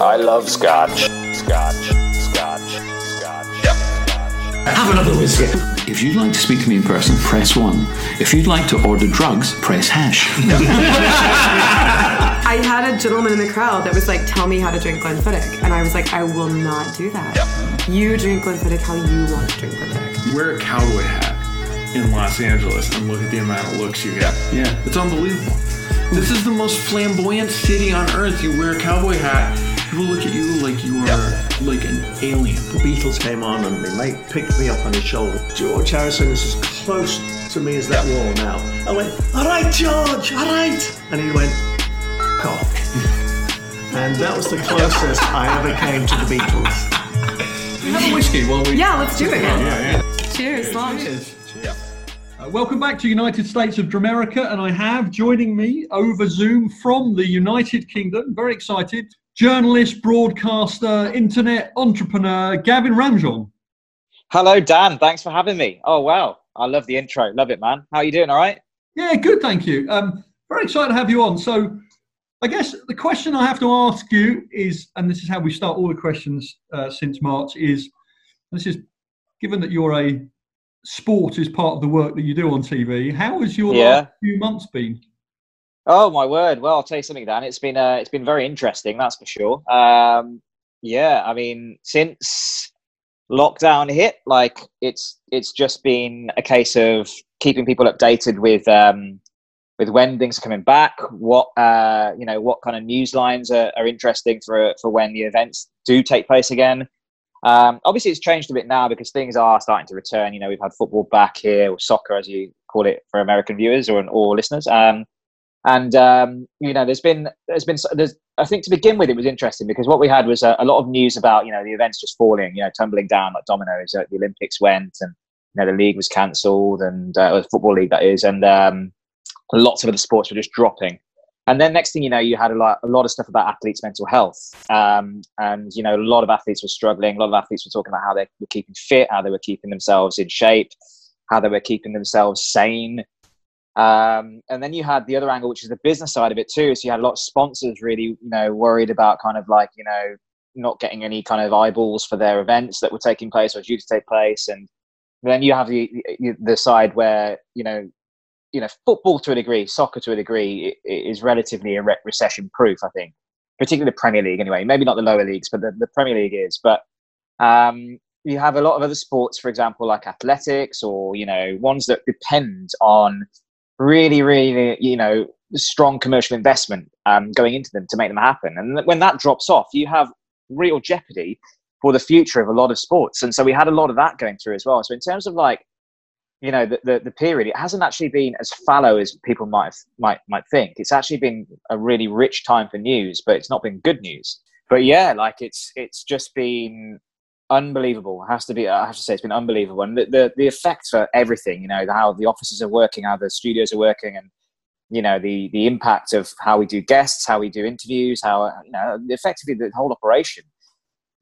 I love scotch. Scotch. Scotch. Scotch. Yep. Have another whiskey. If you'd like to speak to me in person, press one. If you'd like to order drugs, press hash. I had a gentleman in the crowd that was like, "Tell me how to drink Glenfiddich," and I was like, "I will not do that. You drink Glenfiddich how you want to drink Glenfiddich." Wear a cowboy hat in Los Angeles and look at the amount of looks you get. Yeah. It's unbelievable. This is the most flamboyant city on earth. You wear a cowboy hat, people look at you like you are like an alien. The Beatles came on and my mate picked me up on his shoulder. George Harrison is as close to me as that wall now. I went, all right, George, all right. And he went, cough. and that was the closest I ever came to the Beatles. We have a whiskey while we. Yeah, let's do it. Yeah, yeah. Cheers, launch. Uh, welcome back to United States of Dramerica, and I have joining me over Zoom from the United Kingdom, very excited, journalist, broadcaster, internet entrepreneur, Gavin Ramjaun. Hello, Dan. Thanks for having me. Oh, wow. I love the intro. Love it, man. How are you doing? All right? Yeah, good, thank you. Um, very excited to have you on. So, I guess the question I have to ask you is, and this is how we start all the questions uh, since March, is this is given that you're a sport is part of the work that you do on TV. How has your Yeah. last few months been? Oh my word! Well, I'll tell you something, Dan. It's been uh, it's been very interesting, that's for sure. Um, yeah, I mean, since lockdown hit, like it's it's just been a case of keeping people updated with um, with when things are coming back, what uh, you know, what kind of news lines are, are interesting for for when the events do take place again. Um, obviously, it's changed a bit now because things are starting to return. You know, we've had football back here, or soccer, as you call it for American viewers or or listeners. Um, and um, you know, there's been there's been there's I think to begin with it was interesting because what we had was a, a lot of news about you know the events just falling, you know, tumbling down like dominoes. The Olympics went, and you know the league was cancelled, and uh, the football league that is, and um, lots of other sports were just dropping. And then next thing you know, you had a lot, a lot of stuff about athletes' mental health. Um, and, you know, a lot of athletes were struggling. A lot of athletes were talking about how they were keeping fit, how they were keeping themselves in shape, how they were keeping themselves sane. Um, and then you had the other angle, which is the business side of it too. So you had a lot of sponsors really, you know, worried about kind of like, you know, not getting any kind of eyeballs for their events that were taking place or due to take place. And then you have the, the, side where, you know, you know, football to a degree, soccer to a degree, is relatively re- recession proof. I think, particularly the Premier League. Anyway, maybe not the lower leagues, but the, the Premier League is. But um, you have a lot of other sports, for example, like athletics, or you know, ones that depend on really, really, you know, strong commercial investment um, going into them to make them happen. And when that drops off, you have real jeopardy for the future of a lot of sports. And so we had a lot of that going through as well. So in terms of like you know the, the, the period it hasn't actually been as fallow as people might might might think it's actually been a really rich time for news but it's not been good news but yeah like it's it's just been unbelievable. It has to be i have to say it's been unbelievable. And the, the the effect for everything you know how the offices are working how the studios are working and you know the the impact of how we do guests how we do interviews how you know effectively the whole operation.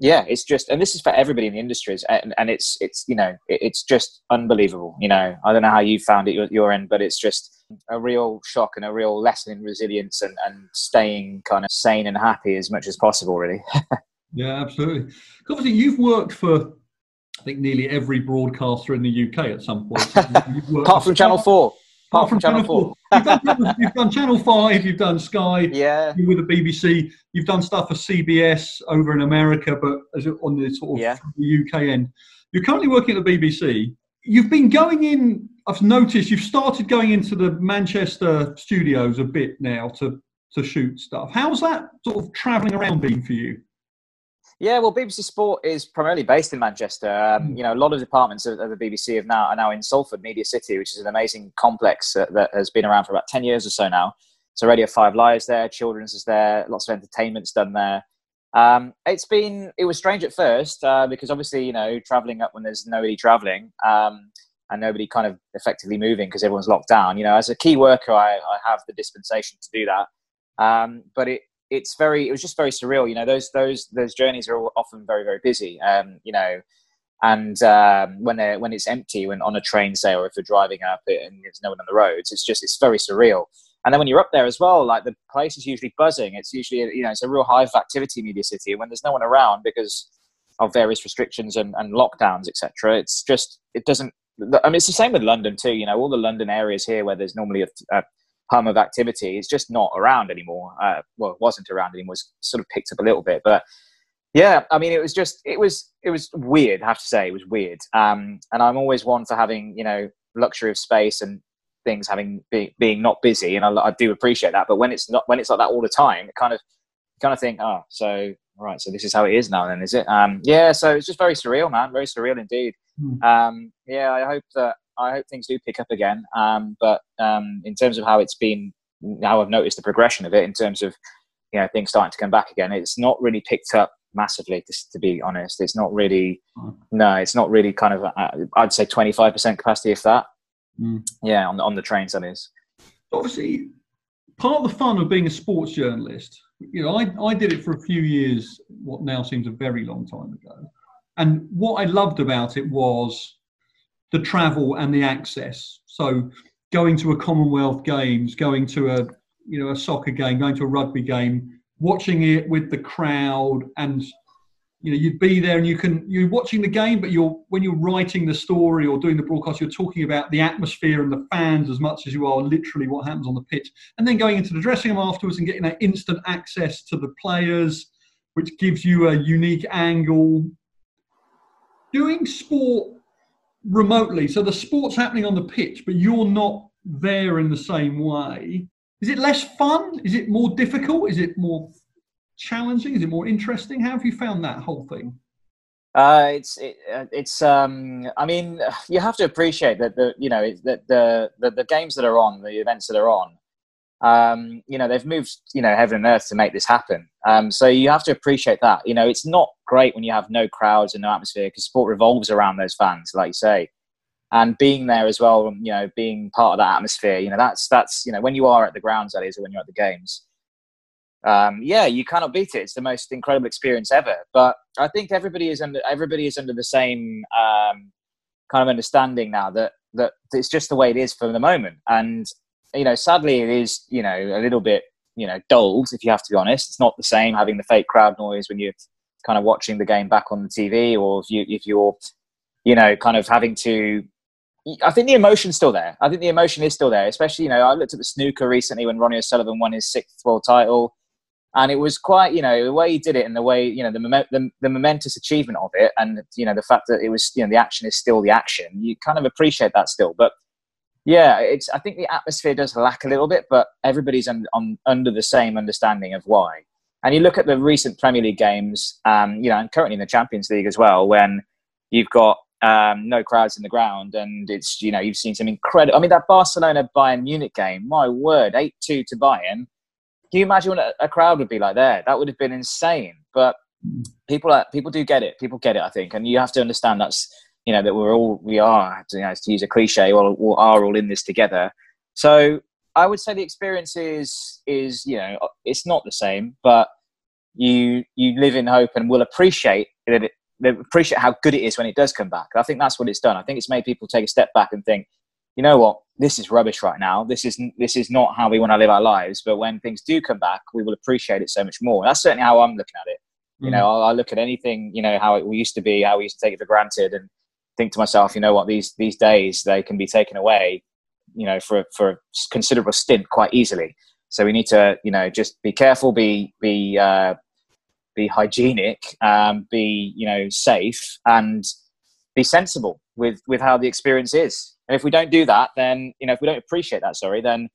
Yeah it's just and this is for everybody in the industry. Is- and, and it's it's you know it, it's just unbelievable you know. I don't know how you found it your, your end but it's just a real shock and a real lesson in resilience and, and staying kind of sane and happy as much as possible really Yeah, absolutely. Obviously, you've worked for, I think, nearly every broadcaster in the UK at some point. Apart from channel 4 apart from channel 4 You've done, channel- you've done Channel 5, you've done Sky, yeah you're with the BBC, you've done stuff for CBS over in America, but as on the sort of Yeah. the UK end. You're currently working at the BBC. You've been going in, I've noticed you've started going into the Manchester studios a bit now to, to shoot stuff. How's that sort of travelling around been for you? Yeah, well, BBC Sport is primarily based in Manchester. Um, you know, a lot of departments of, of the BBC have now are now in Salford Media City, which is an amazing complex uh, that has been around for about ten years or so now. So Radio Five Live's there, Children's is there, lots of entertainment's done there. Um, it's been it was strange at first uh, because obviously you know traveling up when there's nobody traveling um, and nobody kind of effectively moving because everyone's locked down. You know, as a key worker, I, I have the dispensation to do that, um, but it it's very it was just very surreal you know those those those journeys are often very very busy um you know and um when when it's empty when on a train say or if you're driving up it and there's no one on the roads it's just it's very surreal And then when you're up there as well, like the place is usually buzzing. It's usually you know it's a real hive of activity media city. And when there's no one around because of various restrictions and, and lockdowns, etc., it's just it doesn't. I mean, it's the same with London too. You know, all the London areas here where there's normally a, a hum of activity, it's just not around anymore. Uh, well, it wasn't around anymore. It's sort of picked up a little bit, but yeah, I mean, it was just it was it was weird. I have to say, it was weird. Um, and I'm always one for having you know luxury of space and things having be, being not busy, and I, I, do appreciate that. But when it's not when it's like that all the time, it kind of kind of think, oh, so right, so this is how it is now. Then is it? Um, yeah, so it's just very surreal, man. Very surreal indeed. Mm. Um, yeah, I hope that I hope things do pick up again. Um, but um, in terms of how it's been, now I've noticed the progression of it in terms of you know things starting to come back again. It's not really picked up massively to, to be honest it's not really mm. no it's not really kind of uh, i'd say 25% capacity if that mm. yeah on, on the trains that is obviously part of the fun of being a sports journalist you know I, I did it for a few years what now seems a very long time ago and what i loved about it was the travel and the access. So going to a commonwealth games going to a you know a soccer game going to a rugby game watching it with the crowd and you know you'd be there and you can you're watching the game but you're when you're writing the story or doing the broadcast you're talking about the atmosphere and the fans as much as you are literally what happens on the pitch. And then going into the dressing room afterwards and getting that instant access to the players which gives you a unique angle. Doing sport remotely so the sport's happening on the pitch but you're not there in the same way is it less fun? Is it more difficult? Is it more challenging? Is it more interesting? How have you found that whole thing? Uh, it's it, uh, it's um, I mean you have to appreciate that the you know that the, the the games that are on the events that are on um, you know they've moved you know heaven and earth to make this happen um, so you have to appreciate that you know it's not great when you have no crowds and no atmosphere because sport revolves around those fans like you say and being there as well, you know, being part of that atmosphere, you know, that's that's you know when you are at the grounds, that is, or when you're at the games. Um, yeah, you cannot beat it. It's the most incredible experience ever. But I think everybody is under everybody is under the same um, kind of understanding now that that it's just the way it is for the moment. And you know, sadly, it is you know a little bit you know dulled if you have to be honest. It's not the same having the fake crowd noise when you're kind of watching the game back on the TV, or if you if you're you know kind of having to I think the emotion's still there. I think the emotion is still there, especially, you know, I looked at the snooker recently when Ronnie O'Sullivan won his sixth world title. And it was quite, you know, the way he did it and the way, you know, the, the, the momentous achievement of it and, you know, the fact that it was, you know, the action is still the action. You kind of appreciate that still. But yeah, it's, I think the atmosphere does lack a little bit, but everybody's on, under the same understanding of why. And you look at the recent Premier League games, um, you know, and currently in the Champions League as well, when you've got um, no crowds in the ground, and it's you know you've seen some incredible. I mean that Barcelona Bayern Munich game, my word, eight two to Bayern. Can you imagine what a, crowd would be like there? That would have been insane. But people are, people do get it. People get it, I think, and you have to understand that's you know that we're all we are you know to use a cliche, all are all in this together. So I would say the experience is is you know it's not the same, but you you live in hope and will appreciate that it, appreciate how good it is when it does come back. I think that's what it's done. I think it's made people take a step back and think, you know what, this is rubbish right now. This is this is not how we want to live our lives. But when things do come back, we will appreciate it so much more. That's certainly how I'm looking at it. You know, mm. I, I look at anything, you know, how it used to be, how we used to take it for granted, and think to myself, you know what, these these days they can be taken away, you know, for for a considerable stint quite easily. So we need to, you know, just be careful, be be uh, be hygienic, um, be you know safe, and be sensible with with how the experience is. And if we don't do that, then you know if we don't appreciate that, sorry, then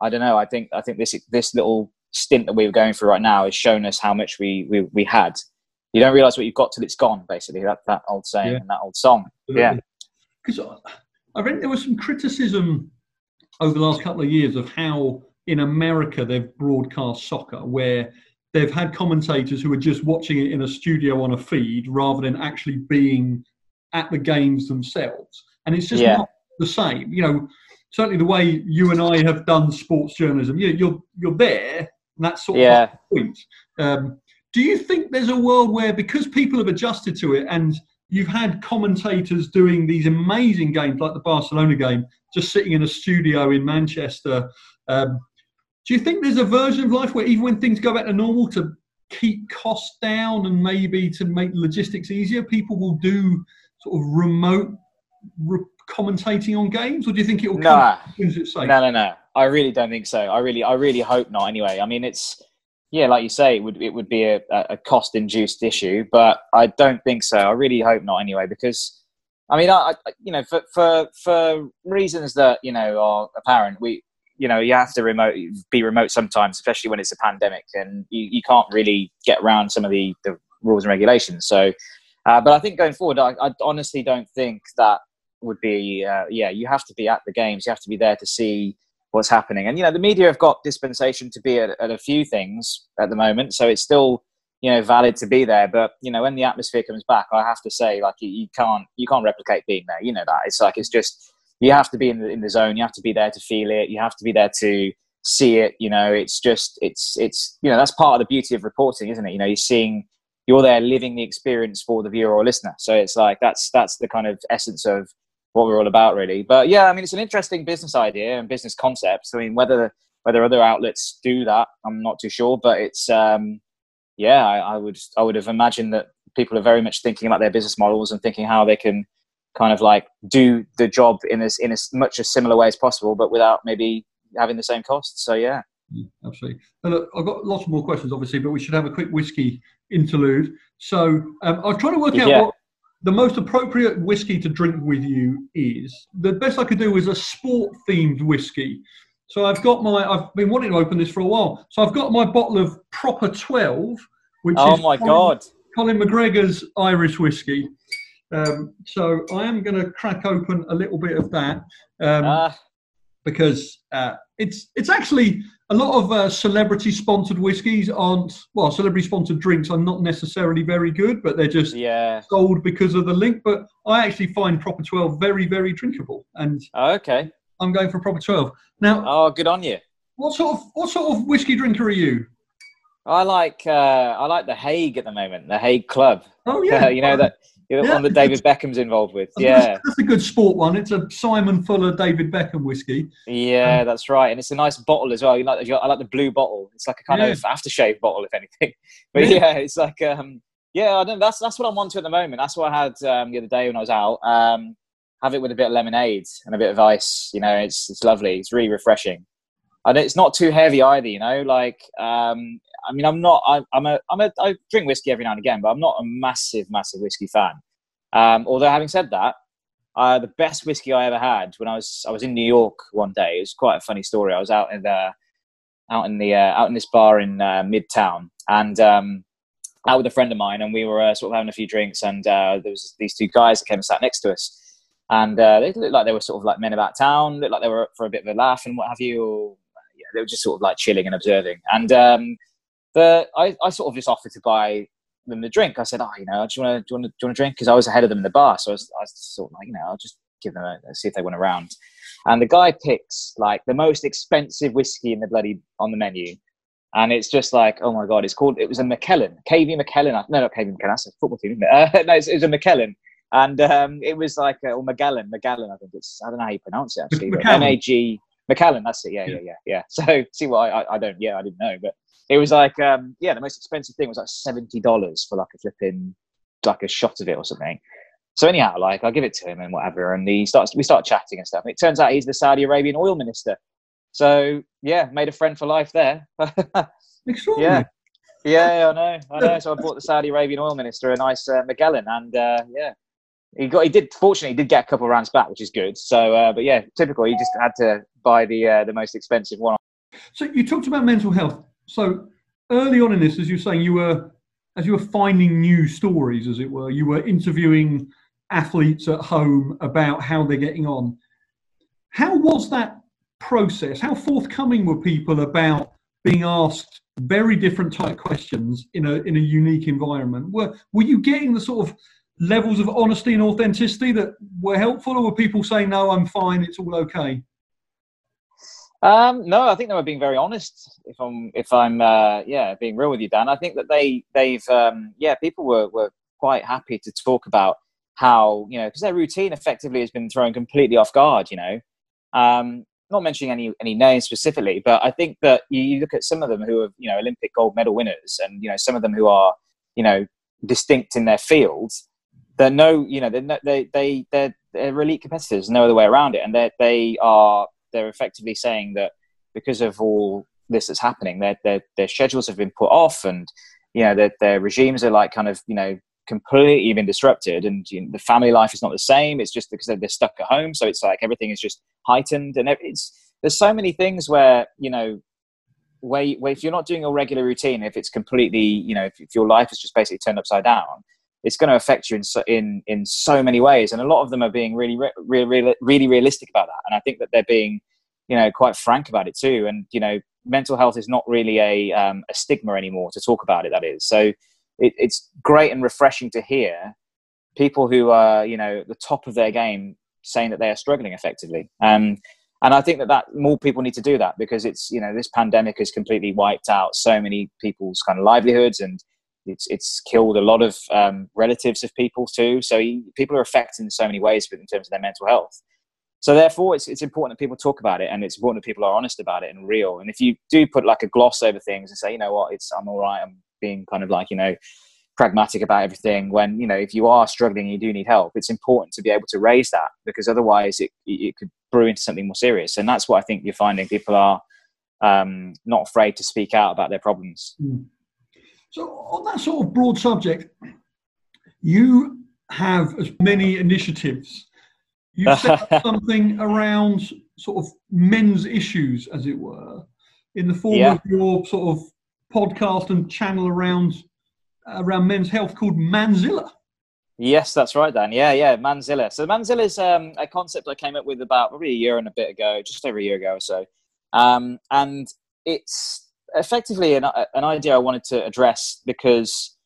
I don't know. I think I think this this little stint that we were going through right now has shown us how much we we, we had. You don't realize what you've got till it's gone. Basically, that that old saying yeah. and that old song. Yeah. Because I think there was some criticism over the last couple of years of how in America they've broadcast soccer, where they've had commentators who are just watching it in a studio on a feed rather than actually being at the games themselves. And it's just yeah. not the same. You know, certainly the way you and I have done sports journalism, you, you're you're there, and that's sort yeah. of the point. Um, do you think there's a world where because people have adjusted to it and you've had commentators doing these amazing games like the Barcelona game, just sitting in a studio in Manchester, um, do you think there's a version of life where even when things go back to normal, to keep costs down and maybe to make logistics easier, people will do sort of remote re- commentating on games, or do you think it will come Nah. as as it's safe? No, no, no. I really don't think so. I really, I really hope not. Anyway, I mean, it's yeah, like you say, it would it would be a, a cost induced issue, but I don't think so. I really hope not. Anyway, because I mean, I, I you know, for for for reasons that you know are apparent, we you know you have to remote be remote sometimes, especially when it's a pandemic, and you, you can't really get around some of the, the rules and regulations. So, uh, but I think going forward, I, I honestly don't think that would be uh, yeah. You have to be at the games. You have to be there to see what's happening. And you know, the media have got dispensation to be at, at a few things at the moment, so it's still you know valid to be there. But you know, when the atmosphere comes back, I have to say, like you, you can't you can't replicate being there. You know that it's like it's just you have to be in the in the zone. You have to be there to feel it. You have to be there to see it. You know, it's just it's it's you know that's part of the beauty of reporting, isn't it? You know, you're seeing you're there living the experience for the viewer or listener. So it's like that's that's the kind of essence of what we're all about, really. But yeah, I mean, it's an interesting business idea and business concept. I mean, whether whether other outlets do that, I'm not too sure. But it's um, yeah, I, I would I would have imagined that people are very much thinking about their business models and thinking how they can kind of like do the job in as in as much a similar way as possible, but without maybe having the same costs. So yeah. Yeah, absolutely. And look, I've got lots more questions, obviously, but we should have a quick whiskey interlude. So um, I was trying to work out Yeah. what the most appropriate whiskey to drink with you is. The best I could do is a sport themed whiskey. So I've got my, I've been wanting to open this for a while. So I've got my bottle of Proper 12, which Oh is my Colin- god. Conor McGregor's Irish whiskey. Um, so I am going to crack open a little bit of that. Um, Ah, because uh, it's it's actually a lot of uh, celebrity sponsored whiskies aren't well celebrity sponsored drinks are not necessarily very good but they're just yeah. sold because of the link but i actually find proper 12 very very drinkable and Oh, okay. i'm going for proper 12 now Oh, good on you. what sort of what sort of whiskey drinker are you I like uh, I like the Haig at the moment, the Haig Club. oh yeah you know that you know, Yeah. one that David Beckham's involved with. I was gonna say, Yeah, that's a good sport one it's a simon fuller david beckham whiskey yeah, that's right, and it's a nice bottle as well. You like I like the blue bottle. It's like a kind Yeah. of aftershave bottle, if anything. But Yeah. yeah, it's like um, yeah, I don't. That's that's what I'm onto at the moment. That's what I had um, the other day when I was out. Um, have it with a bit of lemonade and a bit of ice. You know, it's it's lovely. It's really refreshing. And it's not too heavy either. You know, like um, I mean, I'm not. I, I'm a. I'm a. I drink whiskey every now and again, but I'm not a massive, massive whiskey fan. Um, although having said that, uh, the best whiskey I ever had when I was I was in New York one day. It was quite a funny story. I was out in the out in the uh, out in this bar in uh, Midtown and um, out with a friend of mine, and we were uh, sort of having a few drinks, and uh, there was these two guys that came and sat next to us, and uh, they looked like they were sort of like men about town, looked like they were up for a bit of a laugh and what have you. They were just sort of like chilling and observing, and um, the I, I sort of just offered to buy them the drink. I said, "Oh, you know, do you want to do you want to do you want to drink?" Because I was ahead of them in the bar, so I was, I was sort of like, you know, I'll just give them a see if they went around. And the guy picks like the most expensive whiskey in the bloody on the menu, and it's just like, oh my god, it's called. It was a Macallan, KV Mechelen. No, not KV Mechelen. That's a football team, isn't it? Uh, no, it's, it was a Macallan, and um, it was like a, or Magellan, Magellan. I think it's. I don't know how you pronounce it actually. M A G Macallan. That's it. Yeah, yeah, yeah, yeah. So see what I, I, I don't. Yeah, I didn't know, but it was like um, yeah, the most expensive thing was like seventy dollars for like a flipping like a shot of it or something. So anyhow, like I give it to him and whatever, and he starts we start chatting and stuff. And it turns out he's the Saudi Arabian oil minister. So yeah, made a friend for life there. yeah, yeah, I know, I know. So I bought the Saudi Arabian oil minister a nice uh, Magellan, and uh, yeah, he got he did. Fortunately, he did get a couple of rounds back, which is good. So, uh, but yeah, typical. He just had to buy the uh, the most expensive one. So you talked about mental health. So early on in this, as you were saying, you were as you were finding new stories, as it were, you were interviewing athletes at home about how they're getting on. How was that process? How forthcoming were people about being asked very different type questions in a in a unique environment? Were were you getting the sort of levels of honesty and authenticity that were helpful, or were people saying, "No, I'm fine, it's all okay"? Um, no, I think they were being very honest. If I'm, if I'm, uh, yeah, being real with you, Dan. I think that they, they've, um, yeah, people were were quite happy to talk about how you know because their routine effectively has been thrown completely off guard. You know, um, not mentioning any any names specifically, but I think that you, look at some of them who are you know Olympic gold medal winners, and you know some of them who are you know distinct in their fields. They're no, you know, they're no, they they they're, they're elite competitors. No other way around it, and they they are they're effectively saying that because of all this that's happening, their their their schedules have been put off, and you know their their regimes are like kind of you know completely been disrupted and you know, the family life is not the same it's just because they're stuck at home so it's like everything is just heightened and it's there's so many things where you know where, where if you're not doing a regular routine if it's completely you know if, if your life is just basically turned upside down it's going to affect you in so, in in so many ways. And a lot of them are being really really really, really realistic about that. And i think that they're being you know quite frank about it too. And you know mental health is not really a um, a stigma anymore to talk about it that is. So it, it's great and refreshing to hear people who are you know the top of their game saying that they are struggling effectively. Um, and i think that, that more people need to do that because it's you know this pandemic has completely wiped out so many people's kind of livelihoods and it's it's killed a lot of um, relatives of people too. So people are affected in so many ways but in terms of their mental health. So therefore it's, it's important that people talk about it and it's important that people are honest about it and real. And if you do put like a gloss over things and say you know what? It's i'm all right. I'm being kind of like you know pragmatic about everything when you know if you are struggling you do need help it's important to be able to raise that because otherwise it, it could brew into something more serious. And that's what i think you're finding people are um, not afraid to speak out about their problems. Mm. So on that sort of broad subject you have as many initiatives you set up something around sort of men's issues as it were in the form yeah. of your sort of podcast and channel around around men's health called Manzilla. Yes, that's right, Dan. Yeah, yeah, Manzilla. So Manzilla is um, a concept I came up with about probably a year and a bit ago, just over a year ago or so, um, and it's effectively an, an idea I wanted to address because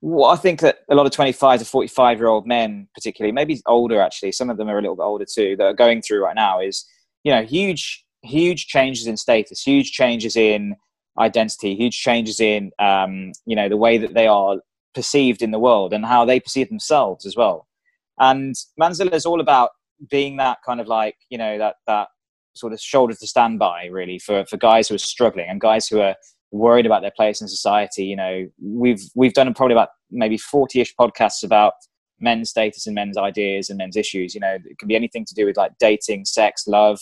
what I think that a lot of 25 to 45 year old men, particularly, maybe older actually, some of them are a little bit older too, that are going through right now is, you know, huge, huge changes in status, huge changes in identity, huge changes in um, you know the way that they are perceived in the world and how they perceive themselves as well. And Manzilla is all about being that kind of like you know that that sort of shoulder to stand by really for for guys who are struggling and guys who are worried about their place in society. You know, we've we've done probably about maybe forty-ish podcasts about men's status and men's ideas and men's issues. You know, it can be anything to do with like dating, sex, love,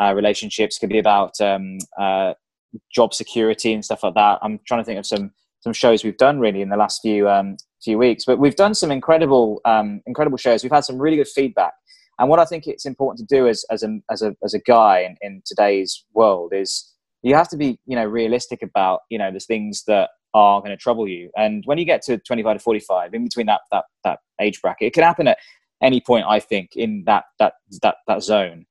uh, relationships. It could be about um, uh, job security and stuff like that. I'm trying to think of some some shows we've done really in the last few um, few weeks, but we've done some incredible um, incredible shows. We've had some really good feedback, and what I think it's important to do as as a as a as a guy in, in today's world is you have to be you know realistic about you know the things that are going to trouble you. And when you get to 25 to 45, in between that that that age bracket, it can happen at any point. I think in that that that that zone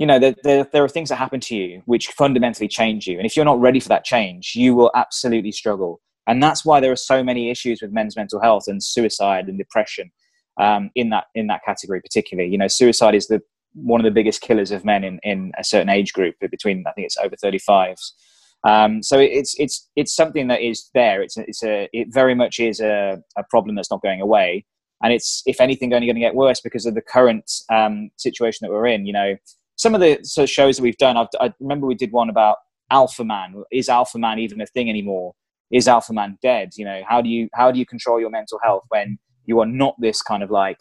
you know there, there, there, are things that happen to you which fundamentally change you and if you're not ready for that change you will absolutely struggle and that's why there are so many issues with men's mental health and suicide and depression um, in that in that category particularly you know suicide is the one of the biggest killers of men in, in a certain age group between i think it's over 35s um, so it's it's it's something that is there it's it's a it very much is a, a problem that's not going away and it's if anything only going to get worse because of the current um, situation that we're in you know some of the sort of shows that we've done, I've, i remember we did one about Alpha Man. Is Alpha Man even a thing anymore? Is Alpha Man dead? You know, how do you how do you control your mental health when you are not this kind of like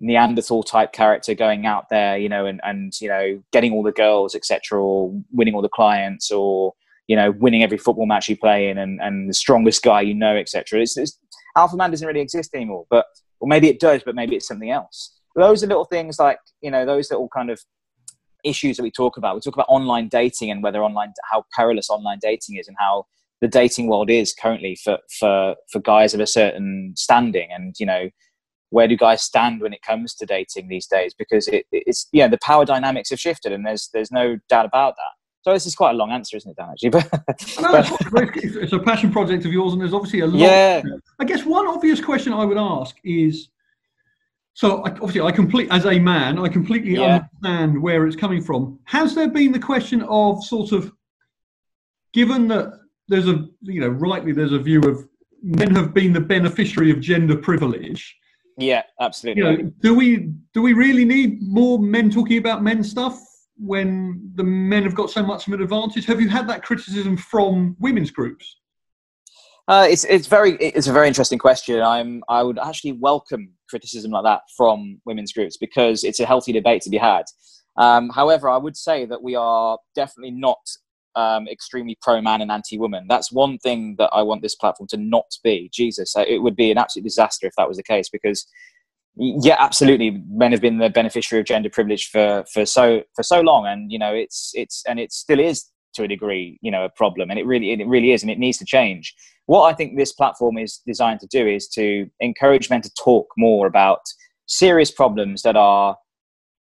Neanderthal type character going out there, you know, and and you know, getting all the girls, etc., or winning all the clients, or you know, winning every football match you play in, and and the strongest guy you know, etc. It's, it's, Alpha Man doesn't really exist anymore, but or maybe it does, but maybe it's something else. Those are little things like you know, those little kind of issues that we talk about. We talk about online dating and whether online, how perilous online dating is, and how the dating world is currently for for for guys of a certain standing. And you know, where do guys stand when it comes to dating these days? Because it, it's yeah, the power dynamics have shifted, and there's there's no doubt about that. So this is quite a long answer, isn't it, Dan? Actually, but, no, it's, it's, a passion project of yours, and there's obviously a lot. Yeah. I guess one obvious question I would ask is so I, obviously, I complete as a man, I completely yeah. understand where it's coming from. Has there been the question of sort of, given that there's a you know rightly there's a view of men have been the beneficiary of gender privilege. Yeah, absolutely. You know, do we do we really need more men talking about men stuff? when the men have got so much of an advantage? Have you had that criticism from women's groups? Uh, it's it's very it's a very interesting question. I'm I would actually welcome criticism like that from women's groups because it's a healthy debate to be had. Um, however, I would say that we are definitely not um, extremely pro man and anti woman. That's one thing that I want this platform to not be. Jesus, it would be an absolute disaster if that was the case because yeah absolutely men have been the beneficiary of gender privilege for for so for so long and you know it's it's and it still is to a degree you know a problem and it really it really is and it needs to change what i think this platform is designed to do is to encourage men to talk more about serious problems that are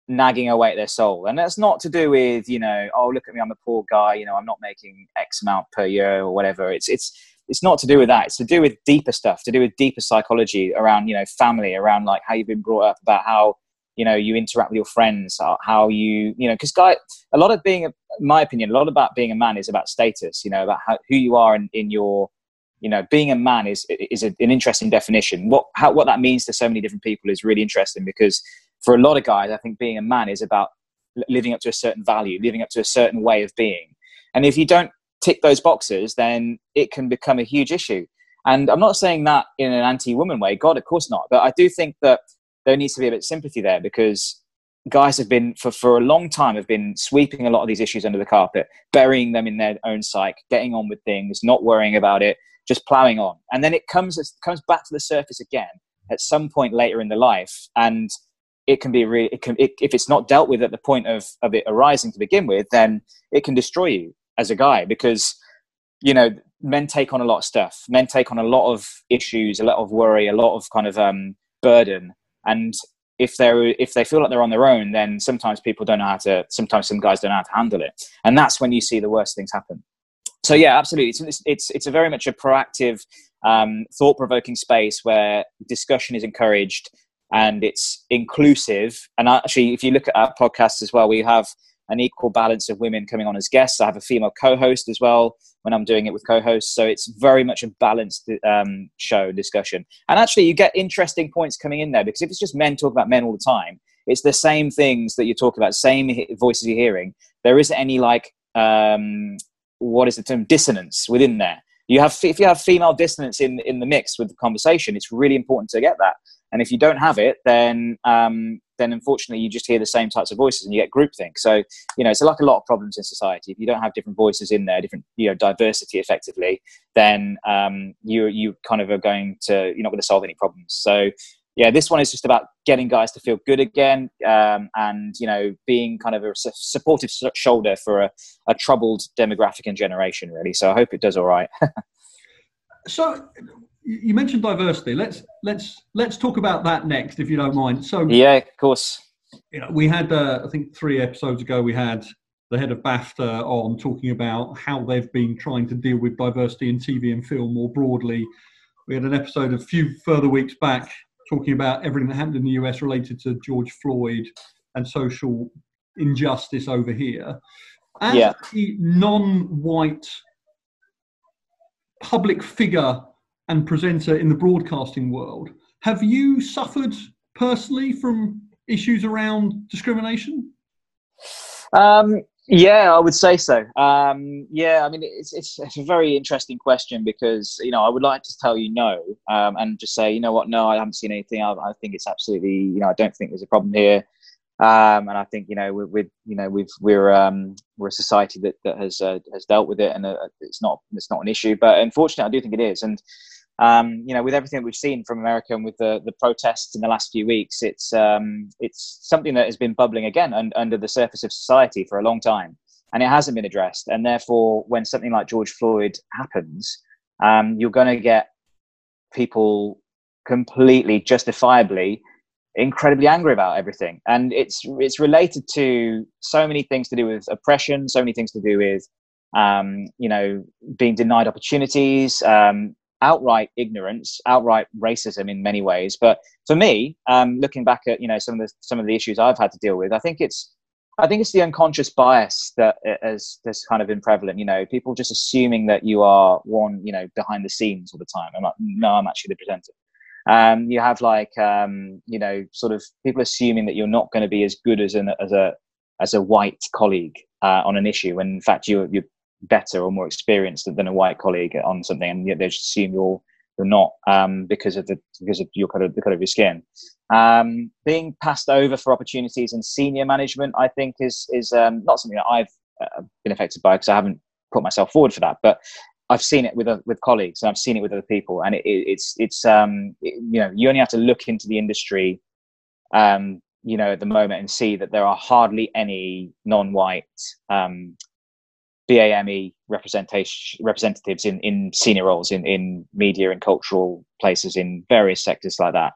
nagging away at their soul. And that's not to do with you know oh look at me i'm a poor guy you know i'm not making x amount per year or whatever. It's it's it's not to do with that. It's to do with deeper stuff to do with deeper psychology around you know family around like how you've been brought up about how you know you interact with your friends how you you know because guy a lot of being a, my opinion a lot about being a man is about status you know about how, who you are in, in your you know being a man is is a, an interesting definition. What how what that means to so many different people is really interesting because for a lot of guys i think being a man is about living up to a certain value living up to a certain way of being. And if you don't tick those boxes then it can become a huge issue. And i'm not saying that in an anti-woman way god of course not. But i do think that there needs to be a bit of sympathy there because guys have been for, for a long time have been sweeping a lot of these issues under the carpet burying them in their own psyche getting on with things not worrying about it just plowing on. And then it comes it comes back to the surface again at some point later in the life. And it can be really it can it, if it's not dealt with at the point of of it arising to begin with then it can destroy you as a guy because you know men take on a lot of stuff. Men take on a lot of issues a lot of worry a lot of kind of um, burden. And if they're if they feel like they're on their own then sometimes people don't know how to sometimes some guys don't know how to handle it. And that's when you see the worst things happen. So yeah absolutely. It's it's it's a very much a proactive um, thought-provoking space where discussion is encouraged and it's inclusive and actually if you look at our podcast as well we have an equal balance of women coming on as guests. I have a female co-host as well when I'm doing it with co-hosts, so it's very much a balanced um, show discussion. And actually, you get interesting points coming in there because if it's just men talking about men all the time, it's the same things that you're talking about, same voices you're hearing. There isn't any like um, what is the term dissonance within there. You have if you have female dissonance in in the mix with the conversation, it's really important to get that. And if you don't have it, then um, then unfortunately you just hear the same types of voices and you get groupthink. So you know it's like a lot of problems in society. If you don't have different voices in there, different you know diversity effectively, then um, you you kind of are going to you're not going to solve any problems. So yeah, this one is just about getting guys to feel good again, um, and you know, being kind of a supportive shoulder for a, a, troubled demographic and generation, really. So I hope it does all right. so, you mentioned diversity. Let's let's let's talk about that next, if you don't mind. So yeah, of course. You know, we had uh, I think three episodes ago we had the head of BAFTA on talking about how they've been trying to deal with diversity in TV and film more broadly. We had an episode a few further weeks back talking about everything that happened in the US related to George Floyd and social injustice over here. As yeah. a non-white public figure and presenter in the broadcasting world. Have you suffered personally from issues around discrimination? Um, yeah, I would say so. Um, yeah, I mean, it's, it's, it's a very interesting question because you know I would like to tell you no um, and just say you know what, no, I haven't seen anything. I, I, think it's absolutely you know I don't think there's a problem here. Um, and I think you know with, you know we've we're um, we're a society that, that has uh, has dealt with it and uh, it's not it's not an issue. But unfortunately, I do think it is. And um, you know, with everything that we've seen from America and with the, the protests in the last few weeks, it's um, it's something that has been bubbling again un- under the surface of society for a long time, and it hasn't been addressed. And therefore, when something like George Floyd happens, um, you're going to get people completely justifiably incredibly angry about everything and it's it's related to so many things to do with oppression so many things to do with um, you know being denied opportunities um, outright ignorance, outright racism in many ways. But for me, um, looking back at you know some of the some of the issues I've had to deal with, I think it's I think it's the unconscious bias that has has kind of been prevalent. You know, people just assuming that you are one, you know, behind the scenes all the time. I'm like, no, I'm actually the presenter. Um, you have like, um, you know, sort of people assuming that you're not going to be as good as an as a as a white colleague uh, on an issue when in fact you're, you're better or more experienced than a white colleague on something and yet they just assume you're you're not um, because of the because of your color, the color of your skin. Um, being passed over for opportunities in senior management, I think, is is um, not something that I've uh, been affected by because I haven't put myself forward for that. But I've seen it with uh, with colleagues and I've seen it with other people, and it, it, it's it's um, it, you know you only have to look into the industry, um, you know, at the moment and see that there are hardly any non-white um, BAME representation representatives in, in senior roles in, in media and cultural places in various sectors like that.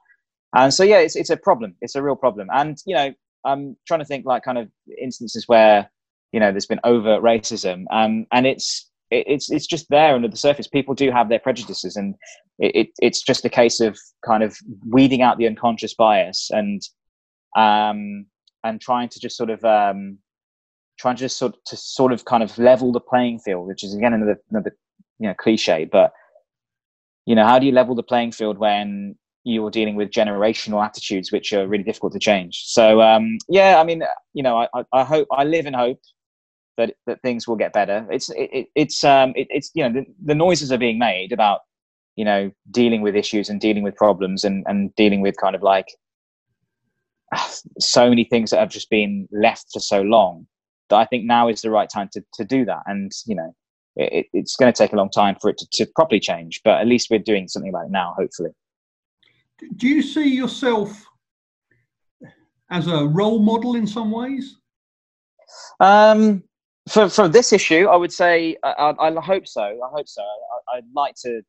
And so yeah, it's it's a problem. It's a real problem. And you know, I'm trying to think like kind of instances where you know there's been overt racism, um, and it's it, it's it's just there under the surface. People do have their prejudices, and it, it, it's just a case of kind of weeding out the unconscious bias and um, and trying to just sort of um, trying to just sort to sort of kind of level the playing field, which is again another another you know cliche, but you know how do you level the playing field when you're dealing with generational attitudes which are really difficult to change? So um, yeah, I mean you know I, I hope I live in hope that that things will get better. It's it, it's um it, it's you know the, the noises are being made about you know dealing with issues and dealing with problems and and dealing with kind of like so many things that have just been left for so long that I think now is the right time to, to do that. And, you know, it, it's going to take a long time for it to, to properly change, but at least we're doing something about it now, hopefully. Do you see yourself as a role model in some ways? Um, for, for this issue, I would say I, I, hope so. I hope so. I, I'd like to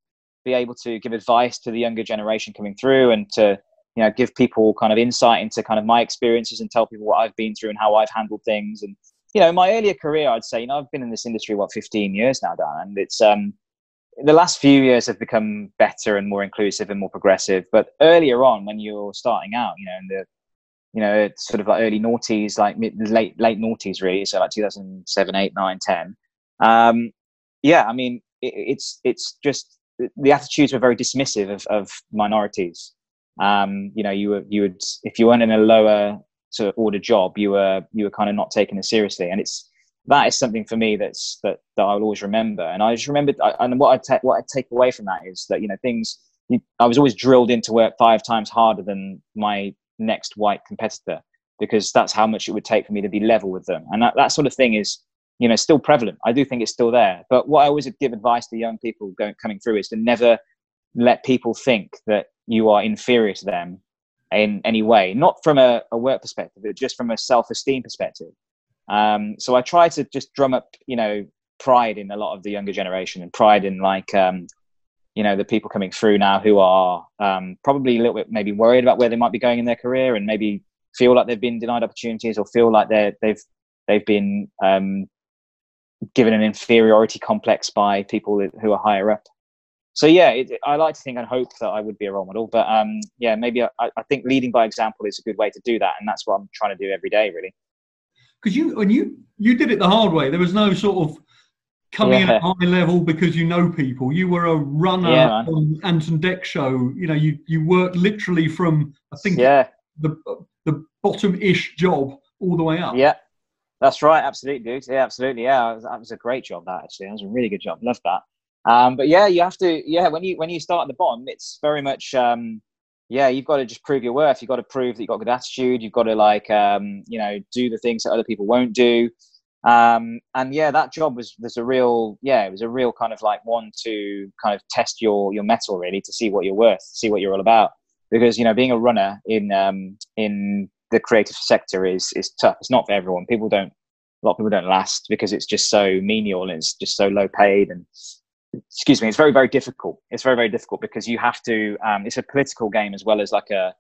be able to give advice to the younger generation coming through and to you know give people kind of insight into kind of my experiences and tell people what I've been through and how I've handled things and you know, my earlier career, I'd say, you know, I've been in this industry what 15 years now, Dan, and it's um, the last few years have become better and more inclusive and more progressive. But earlier on, when you're starting out, you know, in the you know, it's sort of like early noughties, like mid, late late noughties, really, so like 2007, 8, 9, 10. Um, yeah, I mean, it, it's it's just the attitudes were very dismissive of, of minorities. Um, you know, you were you would if you weren't in a lower to order job, you were you were kind of not taking it seriously, and it's that is something for me that's that that I'll always remember. And I just remembered, and what I take what I take away from that is that you know things. I was always drilled into work five times harder than my next white competitor because that's how much it would take for me to be level with them, and that that sort of thing is you know still prevalent. I do think it's still there. But what I always give advice to young people going coming through is to never let people think that you are inferior to them in any way, not from a, a work perspective, but just from a self-esteem perspective. Um, so I try to just drum up, you know, pride in a lot of the younger generation and pride in like, um, you know, the people coming through now who are um, probably a little bit maybe worried about where they might be going in their career and maybe feel like they've been denied opportunities or feel like they're, they've they've been um, given an inferiority complex by people who are higher up so yeah, it, I like to think and hope that I would be a role model. But um, yeah, maybe I, I, think leading by example is a good way to do that, and that's what I'm trying to do every day, really. Because you when you you did it the hard way. There was no sort of coming yeah. in at high level because you know people. You were a runner yeah, on Ant and Dec show. You know, you you worked literally from I think yeah. the the bottom ish job all the way up. Yeah. That's right, absolutely, dude. Yeah, absolutely. Yeah, that was a great job. That actually, that was a really good job. Love that. Um, but yeah, you have to. Yeah, when you when you start at the bottom, it's very much. Um, yeah, you've got to just prove your worth. You've got to prove that you've got good attitude. You've got to like, um, you know, do the things that other people won't do. Um, and yeah, that job was was a real. Yeah, it was a real kind of like one to kind of test your your metal really to see what you're worth, see what you're all about. Because you know, being a runner in um, in the creative sector is is tough. It's not for everyone. People don't. A lot of people don't last because it's just so menial and it's just so low paid and excuse me, it's very, very difficult. It's very, very difficult because you have to, um, it's a political game as well as like a,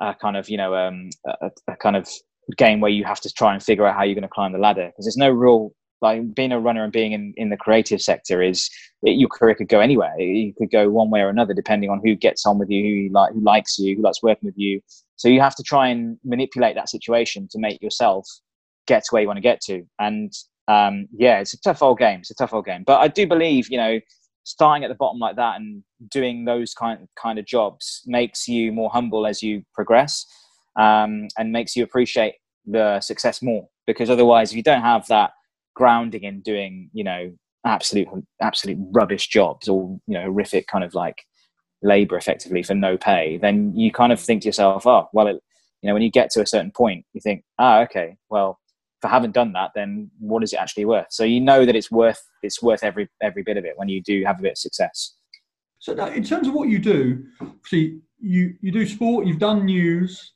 a kind of, you know, um, a, a, kind of game where you have to try and figure out how you're going to climb the ladder because there's no real, like being a runner and being in, in the creative sector is it, your career could go anywhere. You could go one way or another depending on who gets on with you, who, you like, who likes you, who likes working with you. So you have to try and manipulate that situation to make yourself get to where you want to get to. And um, yeah, it's a tough old game. It's a tough old game. But I do believe, you know, starting at the bottom like that and doing those kind kind of jobs makes you more humble as you progress, um, and makes you appreciate the success more because otherwise, if you don't have that grounding in doing, you know, absolute absolute rubbish jobs or you know horrific kind of like labor effectively for no pay, then you kind of think to yourself, oh, well, it, you know, when you get to a certain point, you think, ah, okay, well, if I haven't done that, then what is it actually worth? So you know that it's worth it's worth every every bit of it when you do have a bit of success. So in terms of what you do, see, you you do sport, you've done news.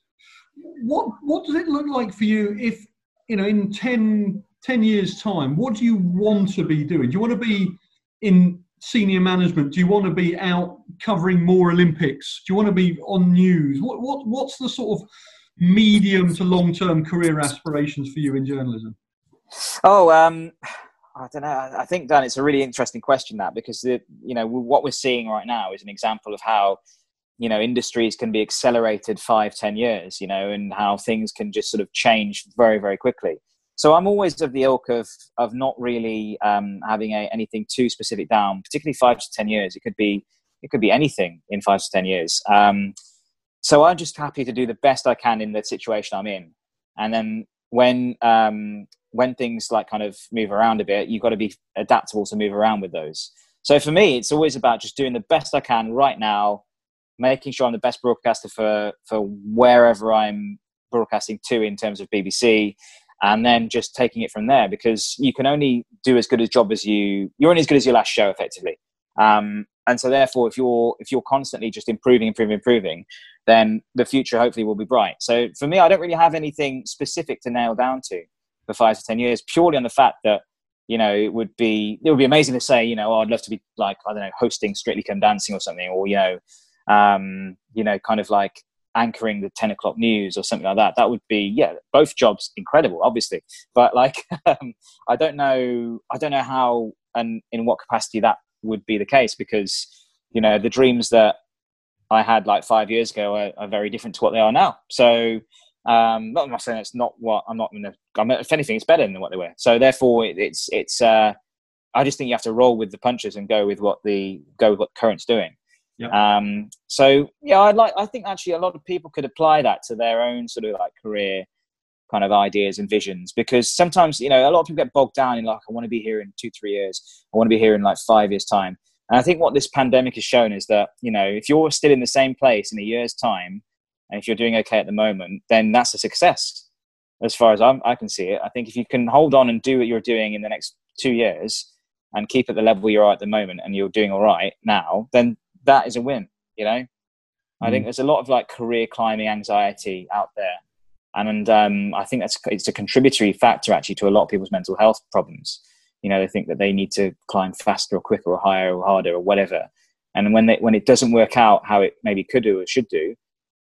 What what does it look like for you if you know in 10, 10 years time? What do you want to be doing? Do you want to be in senior management? Do you want to be out covering more Olympics? Do you want to be on news? What what what's the sort of medium to long term career aspirations for you in journalism? Oh, um, I don't know. I think Dan, it's a really interesting question that because the, you know what we're seeing right now is an example of how you know industries can be accelerated five, ten years. You know, and how things can just sort of change very, very quickly. So I'm always of the ilk of of not really um, having a, anything too specific down, particularly five to ten years. It could be it could be anything in five to ten years. Um, so I'm just happy to do the best I can in the situation I'm in, and then when um, when things like kind of move around a bit, you've got to be adaptable to move around with those. So for me, it's always about just doing the best I can right now, making sure I'm the best broadcaster for for wherever I'm broadcasting to in terms of BBC, and then just taking it from there because you can only do as good a job as you you're only as good as your last show effectively. Um, and so therefore, if you're if you're constantly just improving, improving, improving, then the future hopefully will be bright. So for me, I don't really have anything specific to nail down to for five to ten years, purely on the fact that you know it would be it would be amazing to say you know oh, I'd love to be like I don't know hosting Strictly Come Dancing or something, or you know um, you know kind of like anchoring the 10 o'clock news or something like that that would be yeah both jobs incredible obviously but like um, i don't know i don't know how and in what capacity that would be the case because you know the dreams that I had like five years ago are, are very different to what they are now. So um, not, I'm not saying it's not what I'm not going to. If anything, it's better than what they were. So therefore, it, it's it's. Uh, I just think you have to roll with the punches and go with what the go with what the current's doing. Yep. Um, so yeah, I like. I think actually a lot of people could apply that to their own sort of like career kind of ideas and visions because sometimes you know a lot of people get bogged down in like I want to be here in two three years. I want to be here in like five years time. And I think what this pandemic has shown is that, you know, if you're still in the same place in a year's time, and if you're doing okay at the moment, then that's a success as far as I'm, i can see it. I think if you can hold on and do what you're doing in the next two years and keep at the level you're at the moment and you're doing all right now, then that is a win, you know? I think mm. there's a lot of like career climbing anxiety out there. And um, I think that's it's a contributory factor actually to a lot of people's mental health problems you know they think that they need to climb faster or quicker or higher or harder or whatever and when they when it doesn't work out how it maybe could do or should do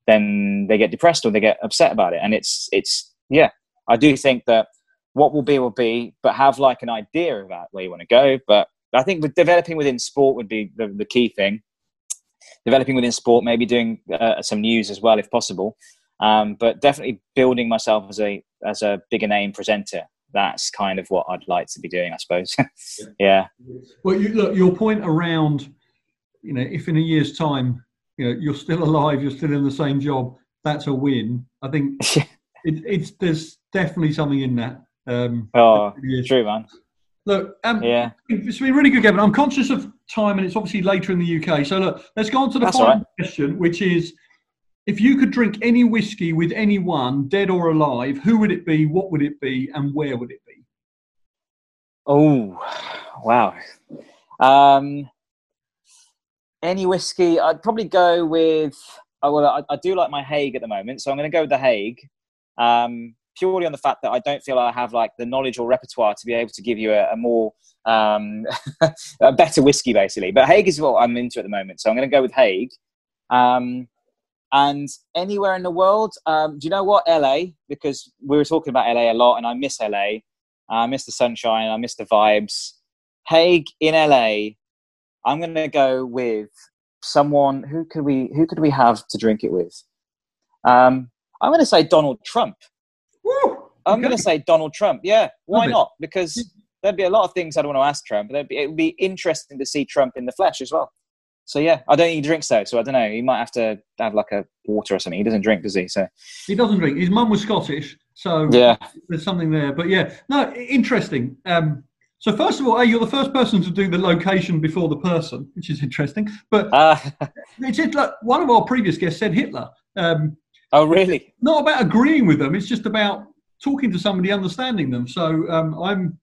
then they get depressed or they get upset about it and it's it's yeah i do think that what will be will be but have like an idea about where you want to go but i think with developing within sport would be the, the key thing developing within sport maybe doing uh, some news as well if possible um, but definitely building myself as a as a bigger name presenter that's kind of what I'd like to be doing, I suppose. yeah. Well, you, look, your point around, you know, if in a year's time, you know, you're still alive, you're still in the same job, that's a win. I think it, it's there's definitely something in that. Um, oh, true, man. Look, um, yeah, it's been really good, Gavin. I'm conscious of time, and it's obviously later in the UK. So look, let's go on to the That's final right. question, which is: if you could drink any whiskey with anyone, dead or alive, who would it be? What would it be? And where would it be? Oh, wow. Um, any whiskey? I'd probably go with. Oh, well, I, I do like my Haig at the moment, so I'm going to go with the Haig. Um, purely on the fact that I don't feel I have like the knowledge or repertoire to be able to give you a, a more um, a better whiskey, basically. But Haig is what I'm into at the moment, so I'm going to go with Haig. Um, and anywhere in the world, um, do you know what? LA, because we were talking about LA a lot, and I miss LA. I miss the sunshine. I miss the vibes. Haig in LA. I'm going to go with someone. Who could we? Who could we have to drink it with? Um, I'm going to say Donald Trump. I'm Okay. going to say Donald Trump. Yeah, why not? Because there'd be a lot of things I'd want to ask Trump. But be, it would be interesting to see Trump in the flesh as well. So yeah, I don't think he drinks though, so I don't know. He might have to have like a water or something. He doesn't drink, does he? So He doesn't drink. His mum was Scottish, So Yeah. there's something there. But yeah, no, interesting. Um, so first of all, hey, you're the first person to do the location before the person, which is interesting. But Uh, it's it, like, one of our previous guests said Hitler. Um, oh, really? not about agreeing with them; it's just about talking to somebody, understanding them. So um, I'm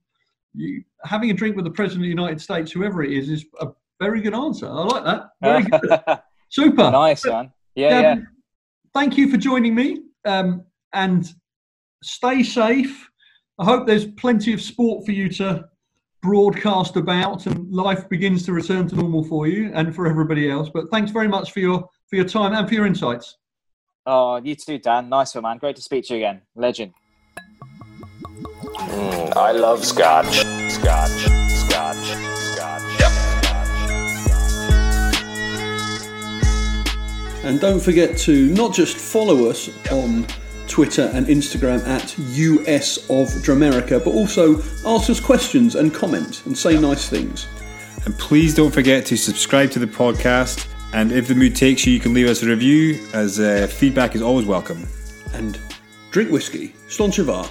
you, having a drink with the president of the United States, whoever it is, is a very good answer. I like that. Very good. Super. nice, man. Yeah, Um, yeah. Thank you for joining me, um, and stay safe. I hope there's plenty of sport for you to broadcast about, and life begins to return to normal for you and for everybody else. But thanks very much for your for your time and for your insights. Oh, you too, Dan. Nice one, man. Great to speak to you again. Legend. Mm, I love scotch. Scotch. Scotch. Scotch. Yep. And don't forget to not just follow us on Twitter and Instagram at US of Dramerica, but also ask us questions and comment and say nice things. And please don't forget to subscribe to the podcast. And if the mood takes you, you can leave us a review, as uh, feedback is always welcome. And drink whiskey, Slàinte mhath.